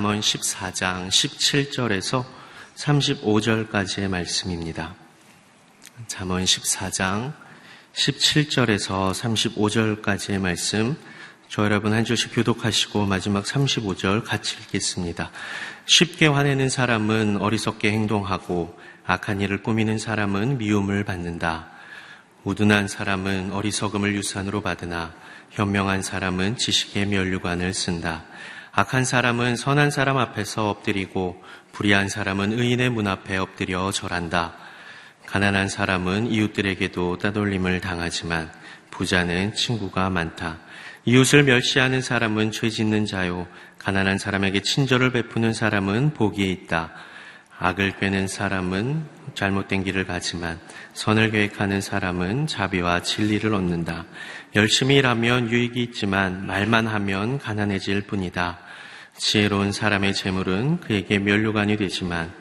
잠언 14장 17절에서 35절까지의 말씀입니다. 잠언 14장 17절에서 35절까지의 말씀 저 여러분 한 줄씩 교독하시고 마지막 35절 같이 읽겠습니다. 쉽게 화내는 사람은 어리석게 행동하고 악한 일을 꾸미는 사람은 미움을 받는다. 우둔한 사람은 어리석음을 유산으로 받으나 현명한 사람은 지식의 면류관을 쓴다. 악한 사람은 선한 사람 앞에서 엎드리고 불의한 사람은 의인의 문 앞에 엎드려 절한다. 가난한 사람은 이웃들에게도 따돌림을 당하지만 부자는 친구가 많다. 이웃을 멸시하는 사람은 죄 짓는 자요. 가난한 사람에게 친절을 베푸는 사람은 복이 있다. 악을 꿰는 사람은 잘못된 길을 가지만 선을 계획하는 사람은 자비와 진리를 얻는다. 열심히 일하면 유익이 있지만 말만 하면 가난해질 뿐이다. 지혜로운 사람의 재물은 그에게 면류관이 되지만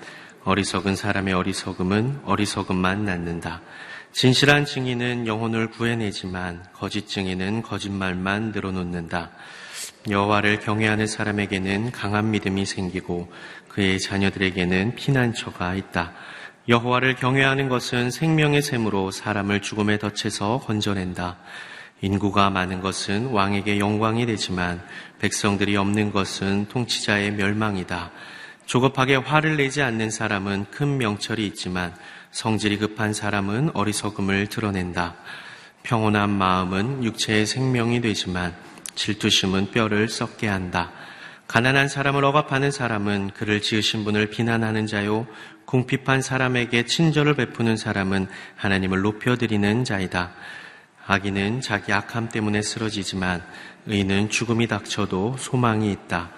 어리석은 사람의 어리석음은 어리석음만 낳는다. 진실한 증인은 영혼을 구해내지만 거짓 증인은 거짓말만 늘어놓는다. 여호와를 경외하는 사람에게는 강한 믿음이 생기고 그의 자녀들에게는 피난처가 있다. 여호와를 경외하는 것은 생명의 샘으로 사람을 죽음에 덫에서 건져낸다. 인구가 많은 것은 왕에게 영광이 되지만 백성들이 없는 것은 통치자의 멸망이다. 조급하게 화를 내지 않는 사람은 큰 명철이 있지만 성질이 급한 사람은 어리석음을 드러낸다. 평온한 마음은 육체의 생명이 되지만 질투심은 뼈를 썩게 한다. 가난한 사람을 억압하는 사람은 그를 지으신 분을 비난하는 자요. 궁핍한 사람에게 친절을 베푸는 사람은 하나님을 높여드리는 자이다. 악인은 자기 악함 때문에 쓰러지지만 의는 죽음이 닥쳐도 소망이 있다.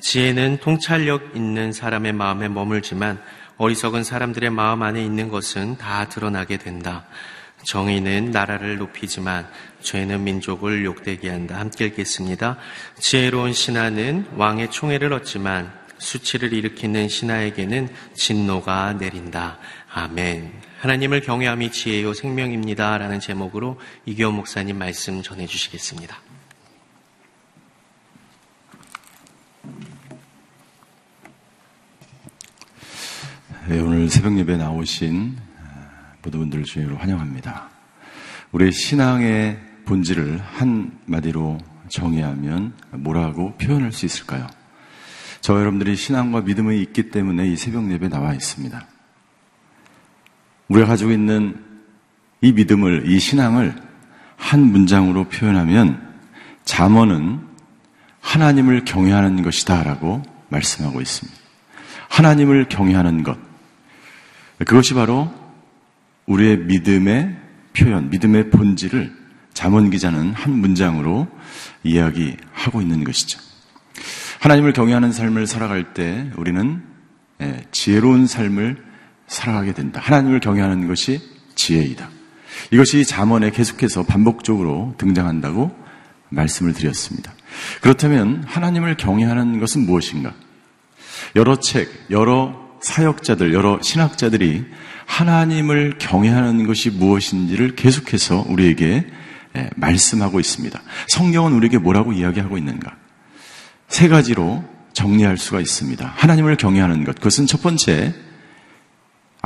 지혜는 통찰력 있는 사람의 마음에 머물지만 어리석은 사람들의 마음 안에 있는 것은 다 드러나게 된다. 정의는 나라를 높이지만 죄는 민족을 욕되게 한다. 함께 읽겠습니다. 지혜로운 신하는 왕의 총애를 얻지만 수치를 일으키는 신하에게는 진노가 내린다. 아멘. 하나님을 경외함이 지혜요 생명입니다. 라는 제목으로 이교 목사님 말씀 전해 주시겠습니다. 네, 오늘 새벽 예배 나오신 모든 분들 주님으로 환영합니다. 우리의 신앙의 본질을 한마디로 정의하면 뭐라고 표현할 수 있을까요? 저 여러분들이 신앙과 믿음이 있기 때문에 이 새벽 예배에 나와 있습니다. 우리가 가지고 있는 이 믿음을, 이 신앙을 한 문장으로 표현하면 잠언은 하나님을 경외하는 것이다 라고 말씀하고 있습니다. 하나님을 경외하는 것. 그것이 바로 우리의 믿음의 표현, 믿음의 본질을 잠언 기자는 한 문장으로 이야기하고 있는 것이죠. 하나님을 경외하는 삶을 살아갈 때 우리는 예, 지혜로운 삶을 살아가게 된다. 하나님을 경외하는 것이 지혜이다. 이것이 잠언에 계속해서 반복적으로 등장한다고 말씀을 드렸습니다. 그렇다면 하나님을 경외하는 것은 무엇인가? 여러 책, 여러 사역자들, 여러 신학자들이 하나님을 경외하는 것이 무엇인지를 계속해서 우리에게 예, 말씀하고 있습니다. 성경은 우리에게 뭐라고 이야기하고 있는가? 세 가지로 정리할 수가 있습니다. 하나님을 경외하는 것. 그것은 첫 번째,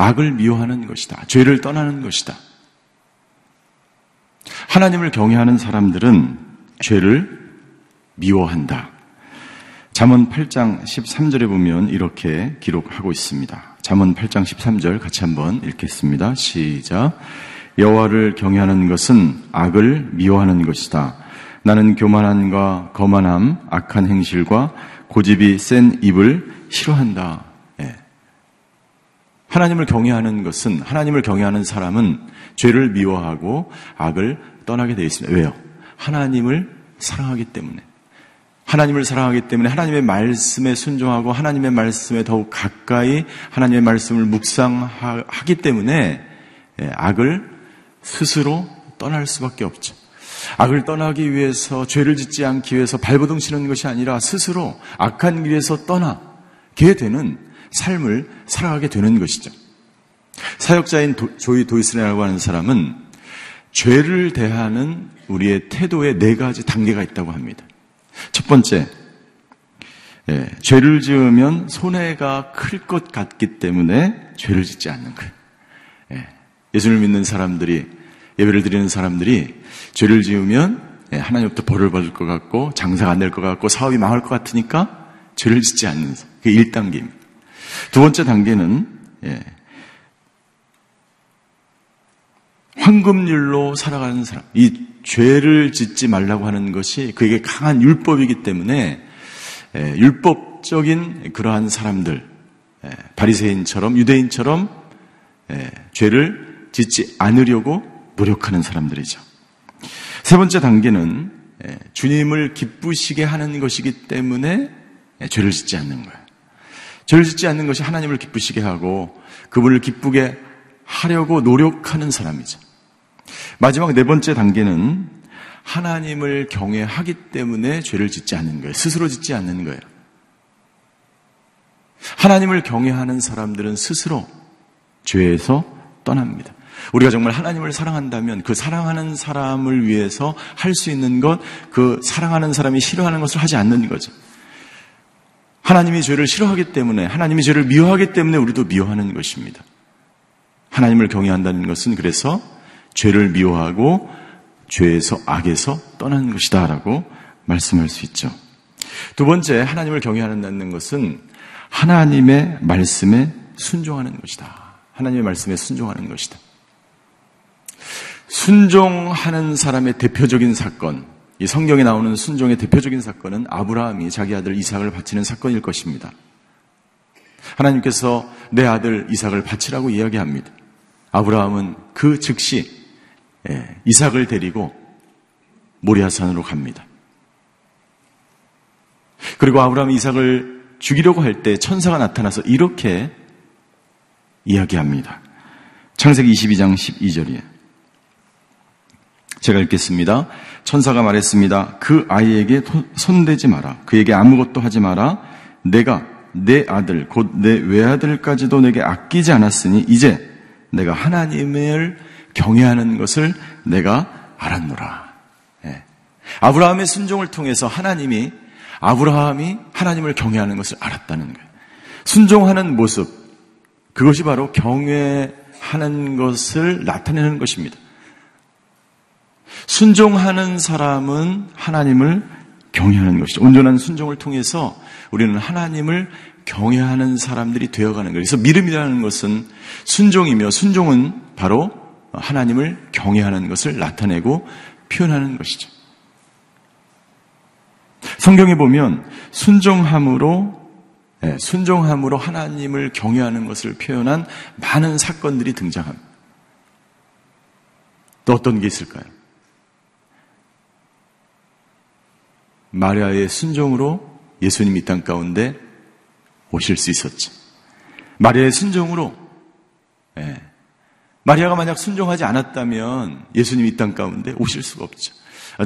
악을 미워하는 것이다. 죄를 떠나는 것이다. 하나님을 경외하는 사람들은 죄를 미워한다. 잠언 8장 13절에 보면 이렇게 기록하고 있습니다. 잠언 8장 13절 같이 한번 읽겠습니다. 시작. 여호와를 경외하는 것은 악을 미워하는 것이다. 나는 교만함과 거만함, 악한 행실과 고집이 센 입을 싫어한다. 예. 하나님을 경외하는 것은 하나님을 경외하는 사람은 죄를 미워하고 악을 떠나게 되어 있습니다. 왜요? 하나님을 사랑하기 때문에. 하나님을 사랑하기 때문에 하나님의 말씀에 순종하고 하나님의 말씀에 더욱 가까이 하나님의 말씀을 묵상하기 때문에 예, 악을 스스로 떠날 수밖에 없죠. 악을 떠나기 위해서 죄를 짓지 않기 위해서 발버둥 치는 것이 아니라 스스로 악한 길에서 떠나게 되는 삶을 살아가게 되는 것이죠. 사역자인 도, 조이 도이스라고 하는 사람은 죄를 대하는 우리의 태도에 네 가지 단계가 있다고 합니다. 첫 번째, 예, 죄를 지으면 손해가 클 것 같기 때문에 죄를 짓지 않는 거예요. 예, 예수를 믿는 사람들이 예배를 드리는 사람들이 죄를 지으면 예, 하나님부터 벌을 받을 것 같고 장사가 안 될 것 같고 사업이 망할 것 같으니까 죄를 짓지 않는 그 1단계입니다. 두 번째 단계는 예, 황금률로 살아가는 사람. 이 죄를 짓지 말라고 하는 것이 그에게 강한 율법이기 때문에 예, 율법적인 그러한 사람들, 예, 바리새인처럼 유대인처럼 예, 죄를 짓지 않으려고 노력하는 사람들이죠. 세 번째 단계는 주님을 기쁘시게 하는 것이기 때문에 죄를 짓지 않는 거예요. 죄를 짓지 않는 것이 하나님을 기쁘시게 하고 그분을 기쁘게 하려고 노력하는 사람이죠. 마지막 네 번째 단계는 하나님을 경외하기 때문에 죄를 짓지 않는 거예요. 스스로 짓지 않는 거예요. 하나님을 경외하는 사람들은 스스로 죄에서 떠납니다. 우리가 정말 하나님을 사랑한다면 그 사랑하는 사람을 위해서 할 수 있는 것, 그 사랑하는 사람이 싫어하는 것을 하지 않는 거죠. 하나님이 죄를 싫어하기 때문에, 하나님이 죄를 미워하기 때문에 우리도 미워하는 것입니다. 하나님을 경외한다는 것은 그래서 죄를 미워하고 죄에서 악에서 떠나는 것이다라고 말씀할 수 있죠. 두 번째, 하나님을 경외하는 것은 하나님의 말씀에 순종하는 것이다. 하나님의 말씀에 순종하는 것이다. 순종하는 사람의 대표적인 사건, 이 성경에 나오는 순종의 대표적인 사건은 아브라함이 자기 아들 이삭을 바치는 사건일 것입니다. 하나님께서 내 아들 이삭을 바치라고 이야기합니다. 아브라함은 그 즉시 예, 이삭을 데리고 모리아산으로 갑니다. 그리고 아브라함이 이삭을 죽이려고 할 때 천사가 나타나서 이렇게 이야기합니다. 창세기 22장 12절이에요. 제가 읽겠습니다. 천사가 말했습니다. 그 아이에게 손대지 마라. 그에게 아무것도 하지 마라. 내가 내 아들, 곧 내 외아들까지도 내게 아끼지 않았으니 이제 내가 하나님을 경외하는 것을 내가 알았노라. 예. 아브라함의 순종을 통해서 하나님이 아브라함이 하나님을 경외하는 것을 알았다는 거예요. 순종하는 모습, 그것이 바로 경외하는 것을 나타내는 것입니다. 순종하는 사람은 하나님을 경외하는 것이죠. 온전한 순종을 통해서 우리는 하나님을 경외하는 사람들이 되어가는 거예요. 그래서 믿음이라는 것은 순종이며 순종은 바로 하나님을 경외하는 것을 나타내고 표현하는 것이죠. 성경에 보면 순종함으로 예, 순종함으로 하나님을 경외하는 것을 표현한 많은 사건들이 등장합니다. 또 어떤 게 있을까요? 마리아의 순종으로 예수님 이 땅 가운데 오실 수 있었지. 마리아의 순종으로 예, 마리아가 만약 순종하지 않았다면 예수님 이 땅 가운데 오실 수가 없죠.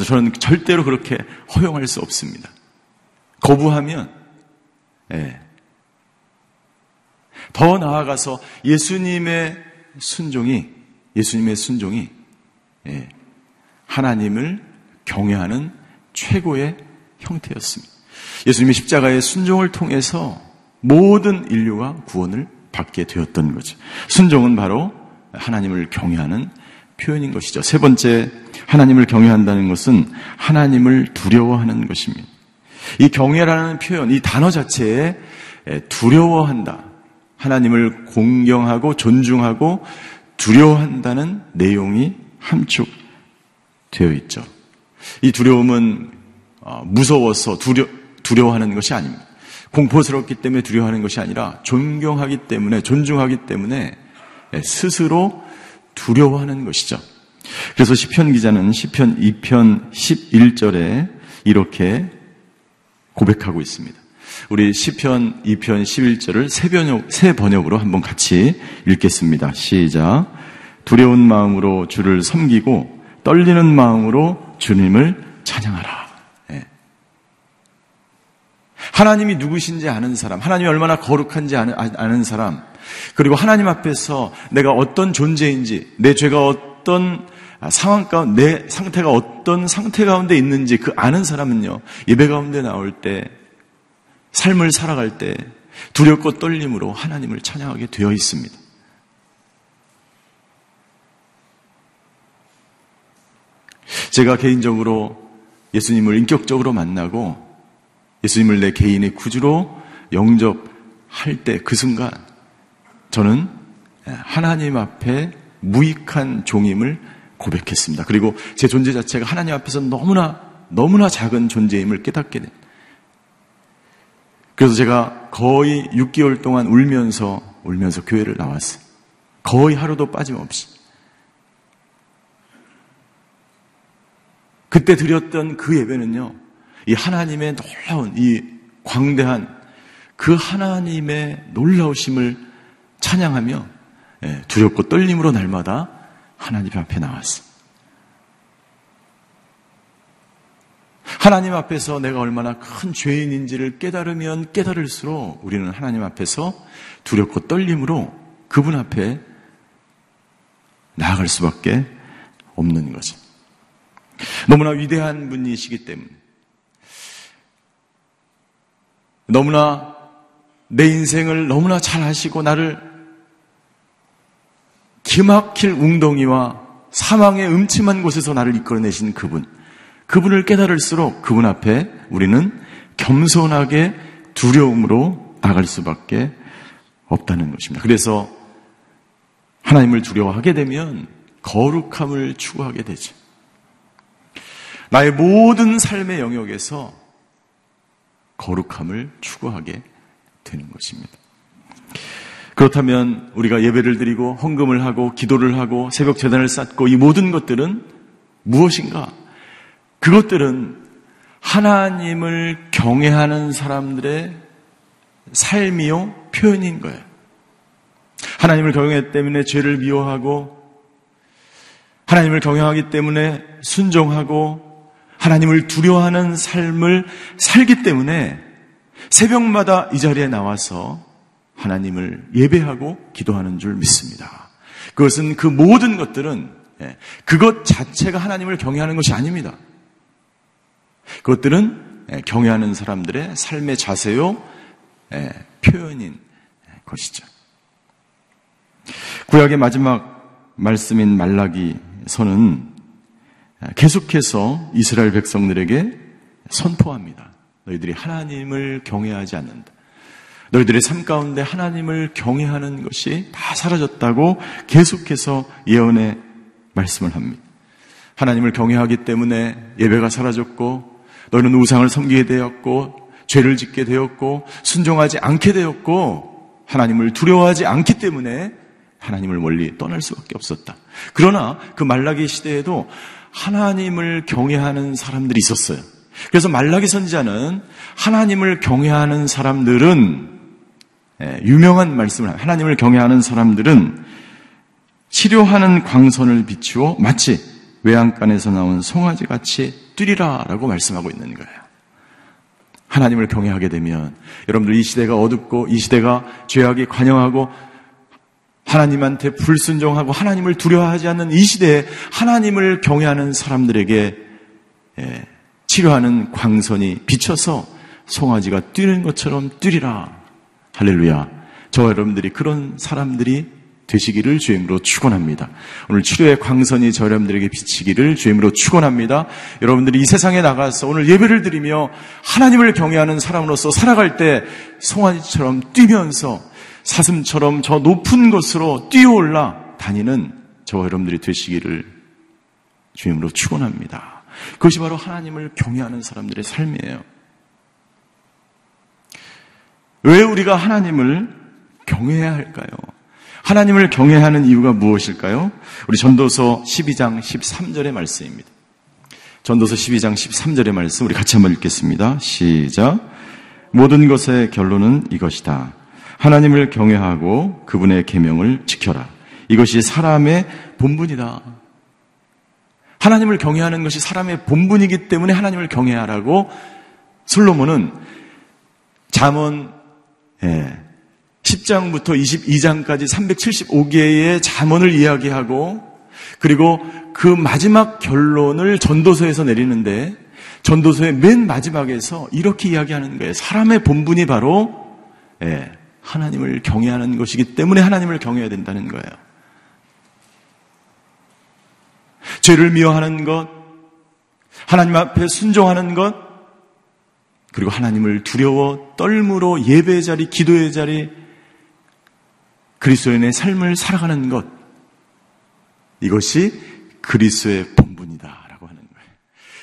저는 절대로 그렇게 허용할 수 없습니다. 거부하면 예. 더 나아가서 예수님의 순종이 예수님의 순종이 예. 하나님을 경외하는 최고의 형태였습니다. 예수님의 십자가의 순종을 통해서 모든 인류가 구원을 받게 되었던 거죠. 순종은 바로 하나님을 경외하는 표현인 것이죠. 세 번째, 하나님을 경외한다는 것은 하나님을 두려워하는 것입니다. 이 경외라는 표현, 이 단어 자체에 두려워한다. 하나님을 공경하고 존중하고 두려워한다는 내용이 함축되어 있죠. 이 두려움은 어, 무서워서 두려, 두려워하는 것이 아닙니다. 공포스럽기 때문에 두려워하는 것이 아니라 존경하기 때문에, 존중하기 때문에 예, 스스로 두려워하는 것이죠. 그래서 시편 기자는 시편 2편 11절에 이렇게 고백하고 있습니다. 우리 시편 2편 11절을 새 번역, 새 번역으로 한번 같이 읽겠습니다. 시작. 두려운 마음으로 주를 섬기고 떨리는 마음으로 주님을 찬양하라. 네. 하나님이 누구신지 아는 사람, 하나님이 얼마나 거룩한지 아는, 아는 사람, 그리고 하나님 앞에서 내가 어떤 존재인지, 내 죄가 어떤 상황 가운데, 내 상태가 어떤 상태 가운데 있는지 그 아는 사람은요, 예배 가운데 나올 때 삶을 살아갈 때 두렵고 떨림으로 하나님을 찬양하게 되어 있습니다. 제가 개인적으로 예수님을 인격적으로 만나고 예수님을 내 개인의 구주로 영접할 때 그 순간 저는 하나님 앞에 무익한 종임을 고백했습니다. 그리고 제 존재 자체가 하나님 앞에서 너무나 너무나 작은 존재임을 깨닫게 된. 그래서 제가 거의 6개월 동안 울면서 울면서 교회를 나왔어요. 거의 하루도 빠짐없이. 그때 드렸던 그 예배는요, 이 하나님의 놀라운, 이 광대한 그 하나님의 놀라우심을 찬양하며 예, 두렵고 떨림으로 날마다 하나님 앞에 나왔어. 하나님 앞에서 내가 얼마나 큰 죄인인지를 깨달으면 깨달을수록 우리는 하나님 앞에서 두렵고 떨림으로 그분 앞에 나아갈 수밖에 없는 거죠. 너무나 위대한 분이시기 때문에 너무나 내 인생을 너무나 잘 아시고 나를 기막힐 웅덩이와 사망의 음침한 곳에서 나를 이끌어내신 그분. 그분을 깨달을수록 그분 앞에 우리는 겸손하게 두려움으로 나갈 수밖에 없다는 것입니다. 그래서 하나님을 두려워하게 되면 거룩함을 추구하게 되죠. 나의 모든 삶의 영역에서 거룩함을 추구하게 되는 것입니다. 그렇다면 우리가 예배를 드리고 헌금을 하고 기도를 하고 새벽 재단을 쌓고 이 모든 것들은 무엇인가? 그것들은 하나님을 경외하는 사람들의 삶이요 표현인 거예요. 하나님을 경외하기 때문에 죄를 미워하고 하나님을 경외하기 때문에 순종하고 하나님을 두려워하는 삶을 살기 때문에 새벽마다 이 자리에 나와서 하나님을 예배하고 기도하는 줄 믿습니다. 그것은 그 모든 것들은 예, 그것 자체가 하나님을 경외하는 것이 아닙니다. 그것들은 예, 경외하는 사람들의 삶의 자세요 예, 표현인 것이죠. 구약의 마지막 말씀인 말라기서는 계속해서 이스라엘 백성들에게 선포합니다. 너희들이 하나님을 경외하지 않는다. 너희들의 삶 가운데 하나님을 경외하는 것이 다 사라졌다고 계속해서 예언의 말씀을 합니다. 하나님을 경외하기 때문에 예배가 사라졌고 너희는 우상을 섬기게 되었고 죄를 짓게 되었고 순종하지 않게 되었고 하나님을 두려워하지 않기 때문에 하나님을 멀리 떠날 수밖에 없었다. 그러나 그 말라기 시대에도 하나님을 경외하는 사람들이 있었어요. 그래서 말라기 선지자는 하나님을 경외하는 사람들은 예, 유명한 말씀을 하나님을 경외하는 사람들은 치료하는 광선을 비추어 마치 외양간에서 나온 송아지 같이 뛰리라라고 말씀하고 있는 거예요. 하나님을 경외하게 되면 여러분들 이 시대가 어둡고 이 시대가 죄악이 관영하고 하나님한테 불순종하고 하나님을 두려워하지 않는 이 시대에 하나님을 경외하는 사람들에게 예, 치료하는 광선이 비쳐서 송아지가 뛰는 것처럼 뛰리라. 할렐루야. 저와 여러분들이 그런 사람들이 되시기를 주임으로 축원합니다. 오늘 치료의 광선이 저 여러분들에게 비치기를 주임으로 축원합니다. 여러분들이 이 세상에 나가서 오늘 예배를 드리며 하나님을 경외하는 사람으로서 살아갈 때 송아지처럼 뛰면서 사슴처럼 저 높은 곳으로 뛰어올라 다니는 저와 여러분들이 되시기를 주임으로 축원합니다. 그것이 바로 하나님을 경외하는 사람들의 삶이에요. 왜 우리가 하나님을 경외해야 할까요? 하나님을 경외하는 이유가 무엇일까요? 우리 전도서 12장 13절의 말씀입니다. 전도서 12장 13절의 말씀 우리 같이 한번 읽겠습니다. 시작. 모든 것의 결론은 이것이다. 하나님을 경외하고 그분의 계명을 지켜라. 이것이 사람의 본분이다. 하나님을 경외하는 것이 사람의 본분이기 때문에 하나님을 경외하라고 솔로몬은 잠언 예, 10장부터 22장까지 375개의 잠언을 이야기하고 그리고 그 마지막 결론을 전도서에서 내리는데 전도서의 맨 마지막에서 이렇게 이야기하는 거예요. 사람의 본분이 바로 예, 하나님을 경외하는 것이기 때문에 하나님을 경외해야 된다는 거예요. 죄를 미워하는 것, 하나님 앞에 순종하는 것, 그리고 하나님을 두려워 떨므로 예배의 자리, 기도의 자리, 그리스도인의 삶을 살아가는 것, 이것이 그리스도의 본분이다라고 하는 거예요.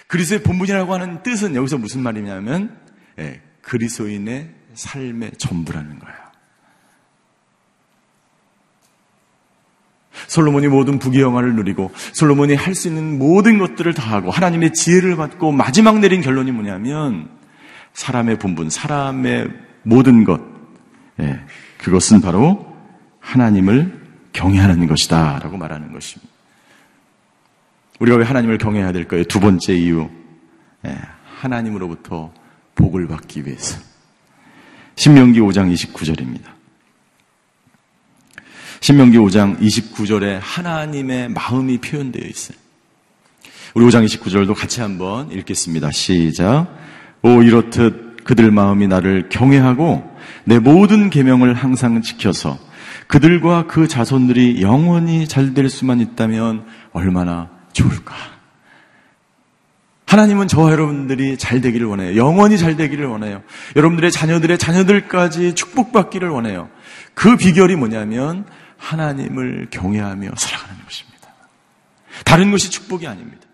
그리스도의 본분이라고 하는 뜻은 여기서 무슨 말이냐면 예, 그리스도인의 삶의 전부라는 거예요. 솔로몬이 모든 부귀영화를 누리고 솔로몬이 할 수 있는 모든 것들을 다 하고 하나님의 지혜를 받고 마지막 내린 결론이 뭐냐면 사람의 본분, 사람의 모든 것, 예, 그것은 바로 하나님을 경외하는 것이다 라고 말하는 것입니다. 우리가 왜 하나님을 경외해야 될까요? 두 번째 이유, 예, 하나님으로부터 복을 받기 위해서. 신명기 5장 29절입니다. 신명기 5장 29절에 하나님의 마음이 표현되어 있어요. 우리 5장 29절도 같이 한번 읽겠습니다. 시작. 오 이렇듯 그들 마음이 나를 경외하고 내 모든 계명을 항상 지켜서 그들과 그 자손들이 영원히 잘 될 수만 있다면 얼마나 좋을까? 하나님은 저와 여러분들이 잘 되기를 원해요. 영원히 잘 되기를 원해요. 여러분들의 자녀들의 자녀들까지 축복받기를 원해요. 그 비결이 뭐냐면 하나님을 경외하며 살아가는 것입니다. 다른 것이 축복이 아닙니다.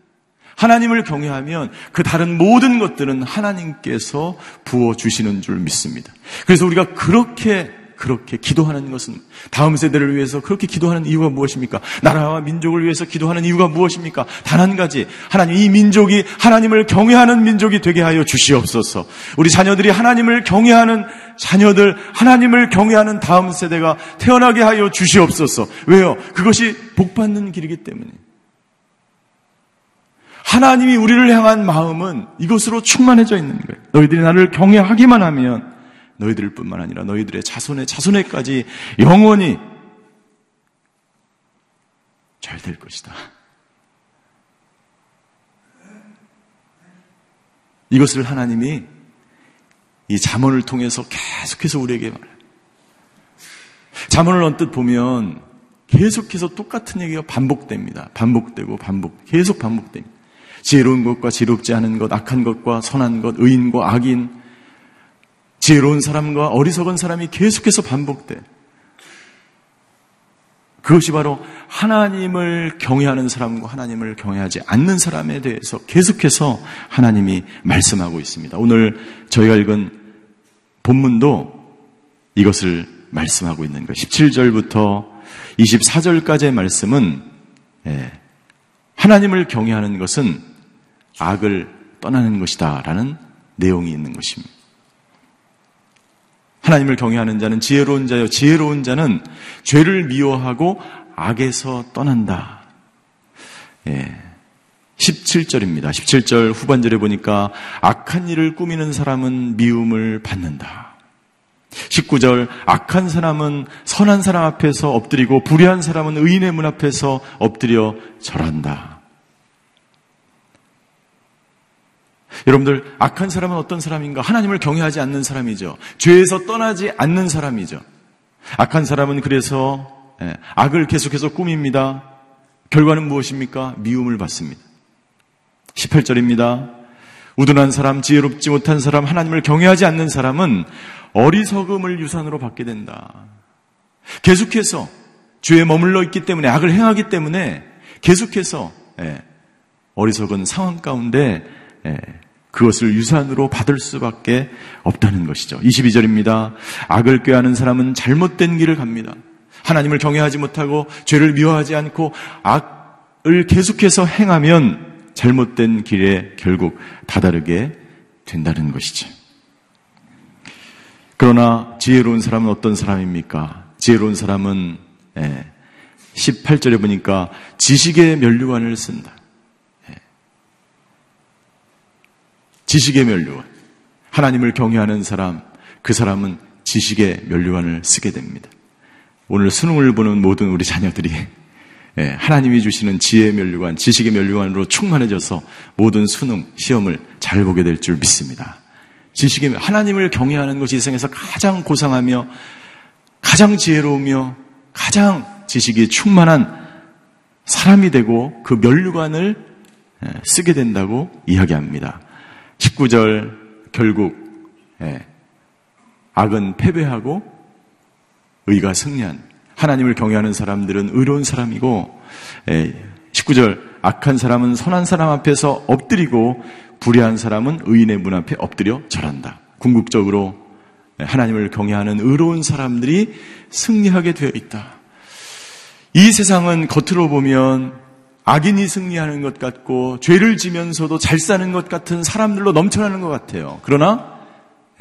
하나님을 경외하면 그 다른 모든 것들은 하나님께서 부어 주시는 줄 믿습니다. 그래서 우리가 그렇게 그렇게 기도하는 것은 다음 세대를 위해서 그렇게 기도하는 이유가 무엇입니까? 나라와 민족을 위해서 기도하는 이유가 무엇입니까? 단 한 가지. 하나님, 이 민족이 하나님을 경외하는 민족이 되게 하여 주시옵소서. 우리 자녀들이 하나님을 경외하는 자녀들, 하나님을 경외하는 다음 세대가 태어나게 하여 주시옵소서. 왜요? 그것이 복 받는 길이기 때문에. 하나님이 우리를 향한 마음은 이것으로 충만해져 있는 거예요. 너희들이 나를 경외하기만 하면 너희들 뿐만 아니라 너희들의 자손의 자손에까지 영원히 잘 될 것이다. 이것을 하나님이 이 잠언을 통해서 계속해서 우리에게 말해요. 잠언을 언뜻 보면 계속해서 똑같은 얘기가 반복됩니다. 반복되고 반복, 계속 반복됩니다. 지혜로운 것과 지혜롭지 않은 것, 악한 것과 선한 것, 의인과 악인, 지혜로운 사람과 어리석은 사람이 계속해서 반복돼. 그것이 바로 하나님을 경외하는 사람과 하나님을 경외하지 않는 사람에 대해서 계속해서 하나님이 말씀하고 있습니다. 오늘 저희가 읽은 본문도 이것을 말씀하고 있는 거예요. 17절부터 24절까지의 말씀은 예, 하나님을 경외하는 것은 악을 떠나는 것이다 라는 내용이 있는 것입니다. 하나님을 경외하는 자는 지혜로운 자요. 지혜로운 자는 죄를 미워하고 악에서 떠난다. 예. 17절입니다. 17절 후반절에 보니까 악한 일을 꾸미는 사람은 미움을 받는다. 19절 악한 사람은 선한 사람 앞에서 엎드리고 불의한 사람은 의인의 문 앞에서 엎드려 절한다. 여러분들, 악한 사람은 어떤 사람인가? 하나님을 경외하지 않는 사람이죠. 죄에서 떠나지 않는 사람이죠. 악한 사람은 그래서 예, 악을 계속해서 꾸밉니다. 결과는 무엇입니까? 미움을 받습니다. 18절입니다. 우둔한 사람, 지혜롭지 못한 사람, 하나님을 경외하지 않는 사람은 어리석음을 유산으로 받게 된다. 계속해서 죄에 머물러 있기 때문에 악을 행하기 때문에 계속해서 예, 어리석은 상황 가운데 예, 그것을 유산으로 받을 수밖에 없다는 것이죠. 22절입니다. 악을 꾀하는 사람은 잘못된 길을 갑니다. 하나님을 경외하지 못하고 죄를 미워하지 않고 악을 계속해서 행하면 잘못된 길에 결국 다다르게 된다는 것이죠. 그러나 지혜로운 사람은 어떤 사람입니까? 지혜로운 사람은 18절에 예, 보니까 지식의 면류관을 쓴다. 지식의 면류관. 하나님을 경외하는 사람, 그 사람은 지식의 면류관을 쓰게 됩니다. 오늘 수능을 보는 모든 우리 자녀들이 예, 하나님이 주시는 지혜의 면류관, 지식의 면류관으로 충만해져서 모든 수능, 시험을 잘 보게 될 줄 믿습니다. 지식의 하나님을 경외하는 것이 세상에서 가장 고상하며 가장 지혜로우며 가장 지식이 충만한 사람이 되고 그 면류관을 예, 쓰게 된다고 이야기합니다. 19절 결국 예, 악은 패배하고 의가 승리한 하나님을 경외하는 사람들은 의로운 사람이고 19절 예, 악한 사람은 선한 사람 앞에서 엎드리고 불의한 사람은 의인의 문 앞에 엎드려 절한다. 궁극적으로 하나님을 경외하는 의로운 사람들이 승리하게 되어 있다. 이 세상은 겉으로 보면 악인이 승리하는 것 같고 죄를 지면서도 잘 사는 것 같은 사람들로 넘쳐나는 것 같아요. 그러나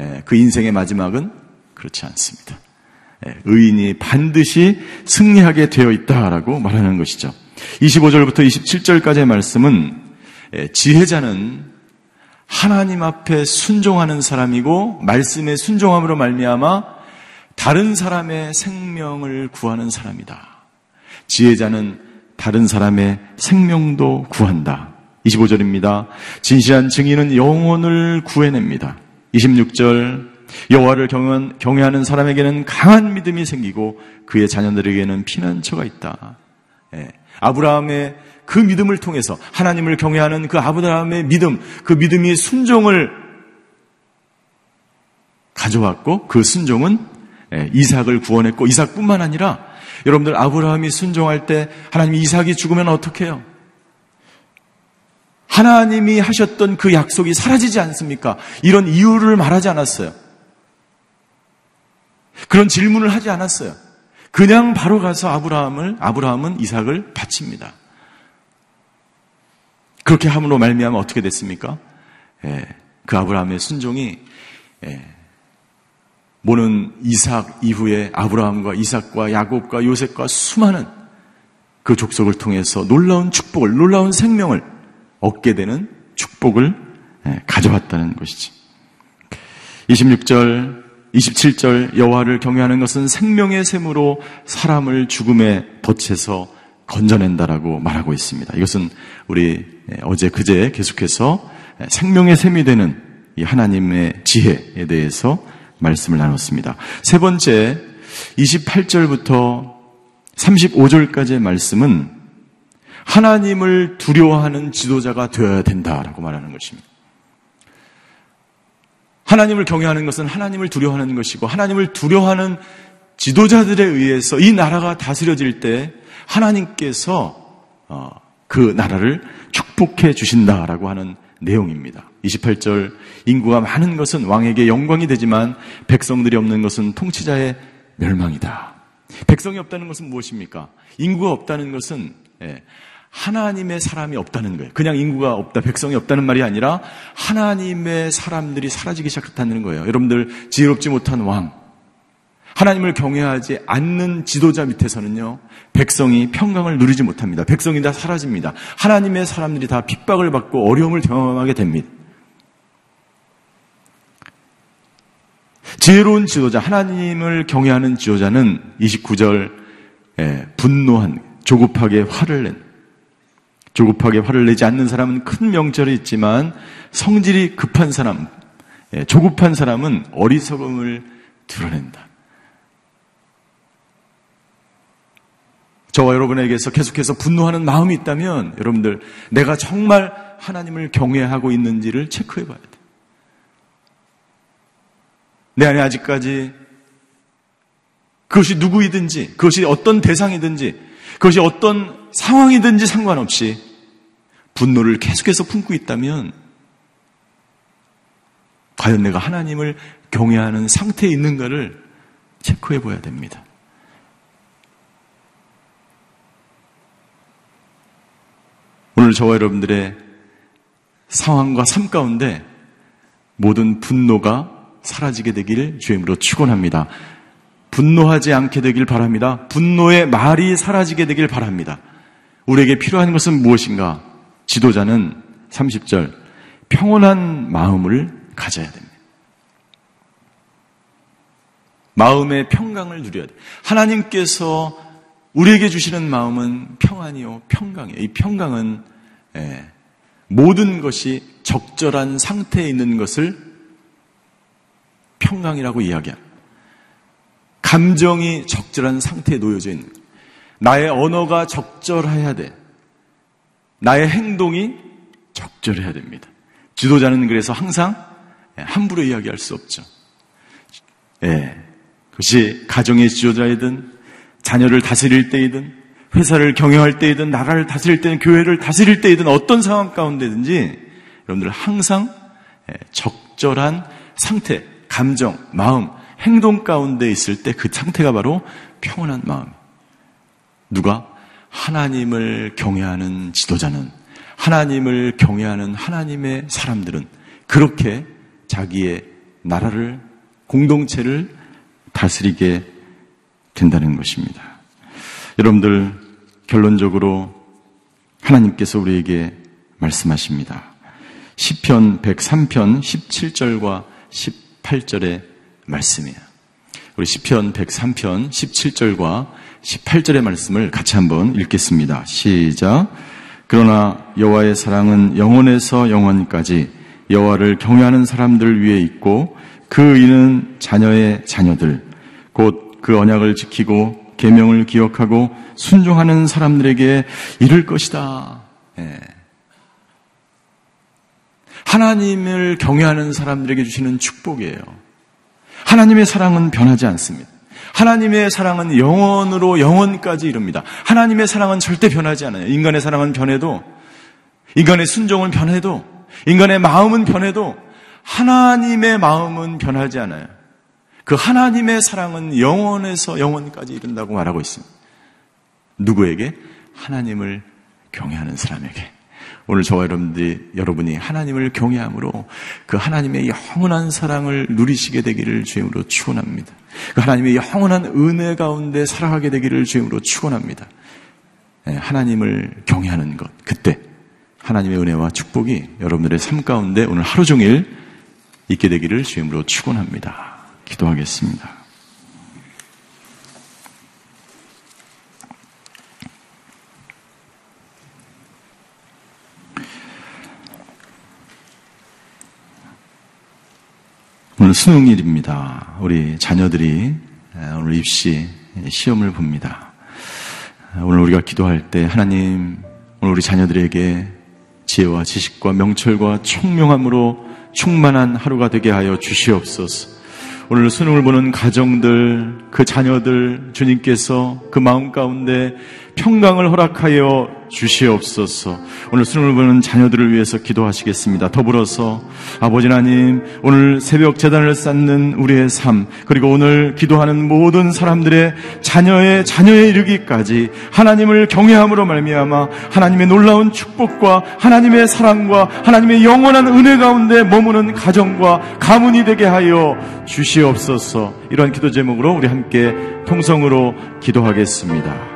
예, 그 인생의 마지막은 그렇지 않습니다. 예, 의인이 반드시 승리하게 되어 있다라고 말하는 것이죠. 25절부터 27절까지의 말씀은 예, 지혜자는 하나님 앞에 순종하는 사람이고 말씀에 순종함으로 말미암아 다른 사람의 생명을 구하는 사람이다. 지혜자는 다른 사람의 생명도 구한다. 25절입니다. 진실한 증인은 영혼을 구해냅니다. 26절 여호와를 경외하는 사람에게는 강한 믿음이 생기고 그의 자녀들에게는 피난처가 있다. 예. 아브라함의 그 믿음을 통해서 하나님을 경외하는 그 아브라함의 믿음, 그 믿음이 순종을 가져왔고 그 순종은 예, 이삭을 구원했고 이삭뿐만 아니라 여러분들 아브라함이 순종할 때 하나님이 이삭이 죽으면 어떻게 해요? 하나님이 하셨던 그 약속이 사라지지 않습니까? 이런 이유를 말하지 않았어요. 그런 질문을 하지 않았어요. 그냥 바로 가서 아브라함을 아브라함은 이삭을 바칩니다. 그렇게 함으로 말미암아 어떻게 됐습니까? 예, 그 아브라함의 순종이 예, 모는 이삭 이후에 아브라함과 이삭과 야곱과 요셉과 수많은 그 족속을 통해서 놀라운 축복을, 놀라운 생명을 얻게 되는 축복을 예, 가져왔다는 것이지. 26절, 27절 여호와를 경외하는 것은 생명의 샘으로 사람을 죽음에 덫에서 건져낸다라고 말하고 있습니다. 이것은 우리 예, 어제 그제 계속해서 예, 생명의 샘이 되는 이 하나님의 지혜에 대해서 말씀을 나눴습니다. 세 번째, 28절부터 35절까지의 말씀은 하나님을 두려워하는 지도자가 되어야 된다라고 말하는 것입니다. 하나님을 경외하는 것은 하나님을 두려워하는 것이고 하나님을 두려워하는 지도자들에 의해서 이 나라가 다스려질 때 하나님께서 어, 그 나라를 축복해 주신다라고 하는 내용입니다. 28절 인구가 많은 것은 왕에게 영광이 되지만 백성들이 없는 것은 통치자의 멸망이다. 백성이 없다는 것은 무엇입니까? 인구가 없다는 것은 예, 하나님의 사람이 없다는 거예요. 그냥 인구가 없다, 백성이 없다는 말이 아니라 하나님의 사람들이 사라지기 시작했다는 거예요. 여러분들 지혜롭지 못한 왕, 하나님을 경외하지 않는 지도자 밑에서는요, 백성이 평강을 누리지 못합니다. 백성이 다 사라집니다. 하나님의 사람들이 다 핍박을 받고 어려움을 경험하게 됩니다. 지혜로운 지도자, 하나님을 경외하는 지도자는 29절, 예, 분노한, 조급하게 화를 낸, 조급하게 화를 내지 않는 사람은 큰 명절이 있지만 성질이 급한 사람, 예, 조급한 사람은 어리석음을 드러낸다. 저와 여러분에게서 계속해서 분노하는 마음이 있다면 여러분들 내가 정말 하나님을 경외하고 있는지를 체크해 봐야 돼. 내 안에 아직까지 그것이 누구이든지 그것이 어떤 대상이든지 그것이 어떤 상황이든지 상관없이 분노를 계속해서 품고 있다면 과연 내가 하나님을 경외하는 상태에 있는가를 체크해 봐야 됩니다. 오늘 저와 여러분들의 상황과 삶 가운데 모든 분노가 사라지게 되기를 주임으로 축원합니다. 분노하지 않게 되길 바랍니다. 분노의 말이 사라지게 되길 바랍니다. 우리에게 필요한 것은 무엇인가? 지도자는 30절 평온한 마음을 가져야 됩니다. 마음의 평강을 누려야 돼. 하나님께서 우리에게 주시는 마음은 평안이요, 평강이에요. 이 평강은 예, 모든 것이 적절한 상태에 있는 것을 평강이라고 이야기합니다. 감정이 적절한 상태에 놓여져 있는. 나의 언어가 적절해야 돼. 나의 행동이 적절해야 됩니다. 지도자는 그래서 항상 함부로 이야기할 수 없죠. 예. 그것이 가정의 지도자이든 자녀를 다스릴 때이든 회사를 경영할 때이든 나라를 다스릴 때든 교회를 다스릴 때이든 어떤 상황 가운데든지 여러분들 항상 예, 적절한 상태, 감정, 마음, 행동 가운데 있을 때 그 상태가 바로 평온한 마음. 누가 하나님을 경외하는 지도자는 하나님을 경외하는 하나님의 사람들은 그렇게 자기의 나라를 공동체를 다스리게 된다는 것입니다. 여러분들 결론적으로 하나님께서 우리에게 말씀하십니다. 시편 103편 17절과 18절 의 말씀이에요. 우리 시편 103편 17절과 18절의 말씀을 같이 한번 읽겠습니다. 시작. 그러나 여호와의 사랑은 영원에서 영원까지 여호와를 경외하는 사람들 위에 있고 그 이는 자녀의 자녀들 곧 그 언약을 지키고 계명을 기억하고 순종하는 사람들에게 이를 것이다. 예. 하나님을 경외하는 사람들에게 주시는 축복이에요. 하나님의 사랑은 변하지 않습니다. 하나님의 사랑은 영원으로 영원까지 이릅니다. 하나님의 사랑은 절대 변하지 않아요. 인간의 사랑은 변해도, 인간의 순종은 변해도, 인간의 마음은 변해도, 하나님의 마음은 변하지 않아요. 그 하나님의 사랑은 영원에서 영원까지 이른다고 말하고 있습니다. 누구에게? 하나님을 경외하는 사람에게. 오늘 저와 여러분들이, 여러분이 하나님을 경외함으로 그 하나님의 영원한 사랑을 누리시게 되기를 주임으로 축원합니다. 그 하나님의 영원한 은혜 가운데 살아가게 되기를 주임으로 축원합니다. 예, 하나님을 경외하는 것 그때 하나님의 은혜와 축복이 여러분들의 삶 가운데 오늘 하루 종일 있게 되기를 주임으로 축원합니다. 기도하겠습니다. 오늘 수능일입니다. 우리 자녀들이 오늘 입시 시험을 봅니다. 오늘 우리가 기도할 때 하나님 오늘 우리 자녀들에게 지혜와 지식과 명철과 총명함으로 충만한 하루가 되게 하여 주시옵소서. 오늘 수능을 보는 가정들, 그 자녀들 주님께서 그 마음 가운데 평강을 허락하여 주시옵소서. 오늘 수능을 보는 자녀들을 위해서 기도하시겠습니다. 더불어서 아버지 하나님 오늘 새벽 재단을 쌓는 우리의 삶 그리고 오늘 기도하는 모든 사람들의 자녀의 자녀에 이르기까지 하나님을 경외함으로 말미암아 하나님의 놀라운 축복과 하나님의 사랑과 하나님의 영원한 은혜 가운데 머무는 가정과 가문이 되게 하여 주시옵소서. 이러한 기도 제목으로 우리 함께 통성으로 기도하겠습니다.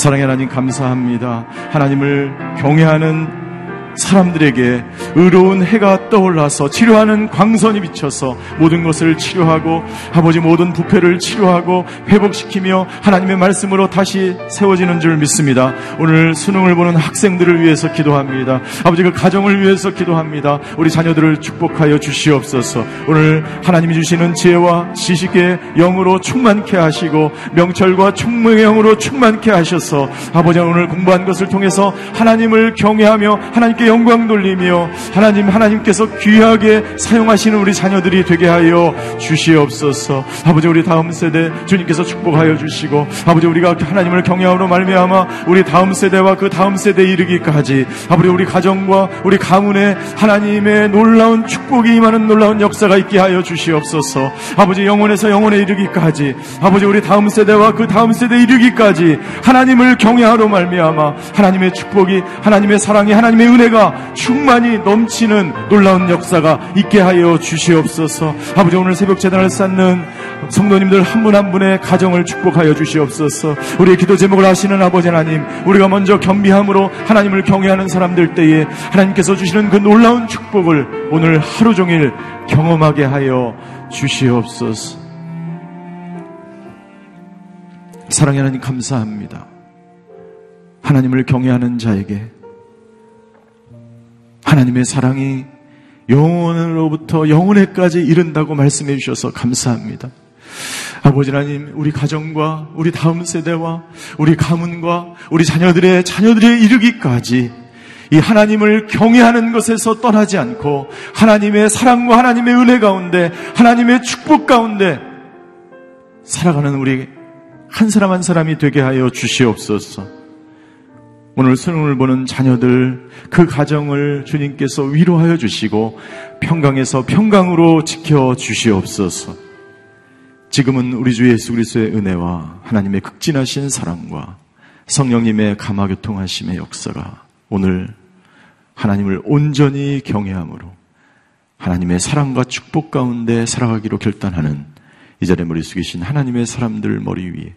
사랑의 하나님 감사합니다. 하나님을 경외하는 사람들에게 의로운 해가 떠올라서 치료하는 광선이 비쳐서 모든 것을 치료하고 아버지 모든 부패를 치료하고 회복시키며 하나님의 말씀으로 다시 세워지는 줄 믿습니다. 오늘 수능을 보는 학생들을 위해서 기도합니다. 아버지 그 가정을 위해서 기도합니다. 우리 자녀들을 축복하여 주시옵소서. 오늘 하나님이 주시는 지혜와 지식의 영으로 충만케 하시고 명철과 총명의 영으로 충만케 하셔서 아버지 오늘 공부한 것을 통해서 하나님을 경외하며 하나님 께 영광 돌리며 하나님 하나님께서 귀하게 사용하시는 우리 자녀들이 되게 하여 주시옵소서. 아버지 우리 다음 세대 주님께서 축복하여 주시고 아버지 우리가 하나님을 경외함으로 말미암아 우리 다음 세대와 그 다음 세대 이르기까지 아버지 우리 가정과 우리 가문에 하나님의 놀라운 축복이 임하는 놀라운 역사가 있게 하여 주시옵소서. 아버지 영원에서 영원에 이르기까지 아버지 우리 다음 세대와 그 다음 세대 이르기까지 하나님을 경외하러 말미암아 하나님의 축복이 하나님의 사랑이 하나님의 은혜가 은혜가 충만히 넘치는 놀라운 역사가 있게 하여 주시옵소서. 아버지 오늘 새벽 재단을 쌓는 성도님들 한 분한 한 분의 가정을 축복하여 주시옵소서. 우리의 기도 제목을 하시는 아버지 하나님, 우리가 먼저 겸비함으로 하나님을 경외하는 사람들 때에 하나님께서 주시는 그 놀라운 축복을 오늘 하루 종일 경험하게 하여 주시옵소서. 사랑의 하나님 감사합니다. 하나님을 경외하는 자에게 하나님의 사랑이 영원으로부터 영원에까지 이른다고 말씀해 주셔서 감사합니다. 아버지 하나님, 우리 가정과 우리 다음 세대와 우리 가문과 우리 자녀들의 자녀들에 이르기까지 이 하나님을 경외하는 것에서 떠나지 않고 하나님의 사랑과 하나님의 은혜 가운데 하나님의 축복 가운데 살아가는 우리 한 사람 한 사람이 되게 하여 주시옵소서. 오늘 수능을 보는 자녀들 그 가정을 주님께서 위로하여 주시고 평강에서 평강으로 지켜 주시옵소서. 지금은 우리 주 예수 그리스도의 은혜와 하나님의 극진하신 사랑과 성령님의 감화 교통하심의 역사가 오늘 하나님을 온전히 경외함으로 하나님의 사랑과 축복 가운데 살아가기로 결단하는 이 자리에 머리 숙이신 하나님의 사람들 머리 위에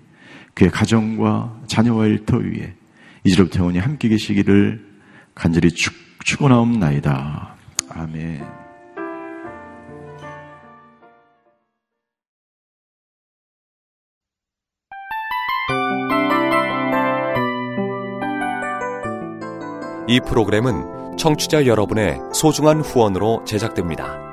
그의 가정과 자녀와 일터 위에 이제로부터 영원히 함께 계시기를 간절히 축, 축원하옵나이다. 아멘. 이 프로그램은 청취자 여러분의 소중한 후원으로 제작됩니다.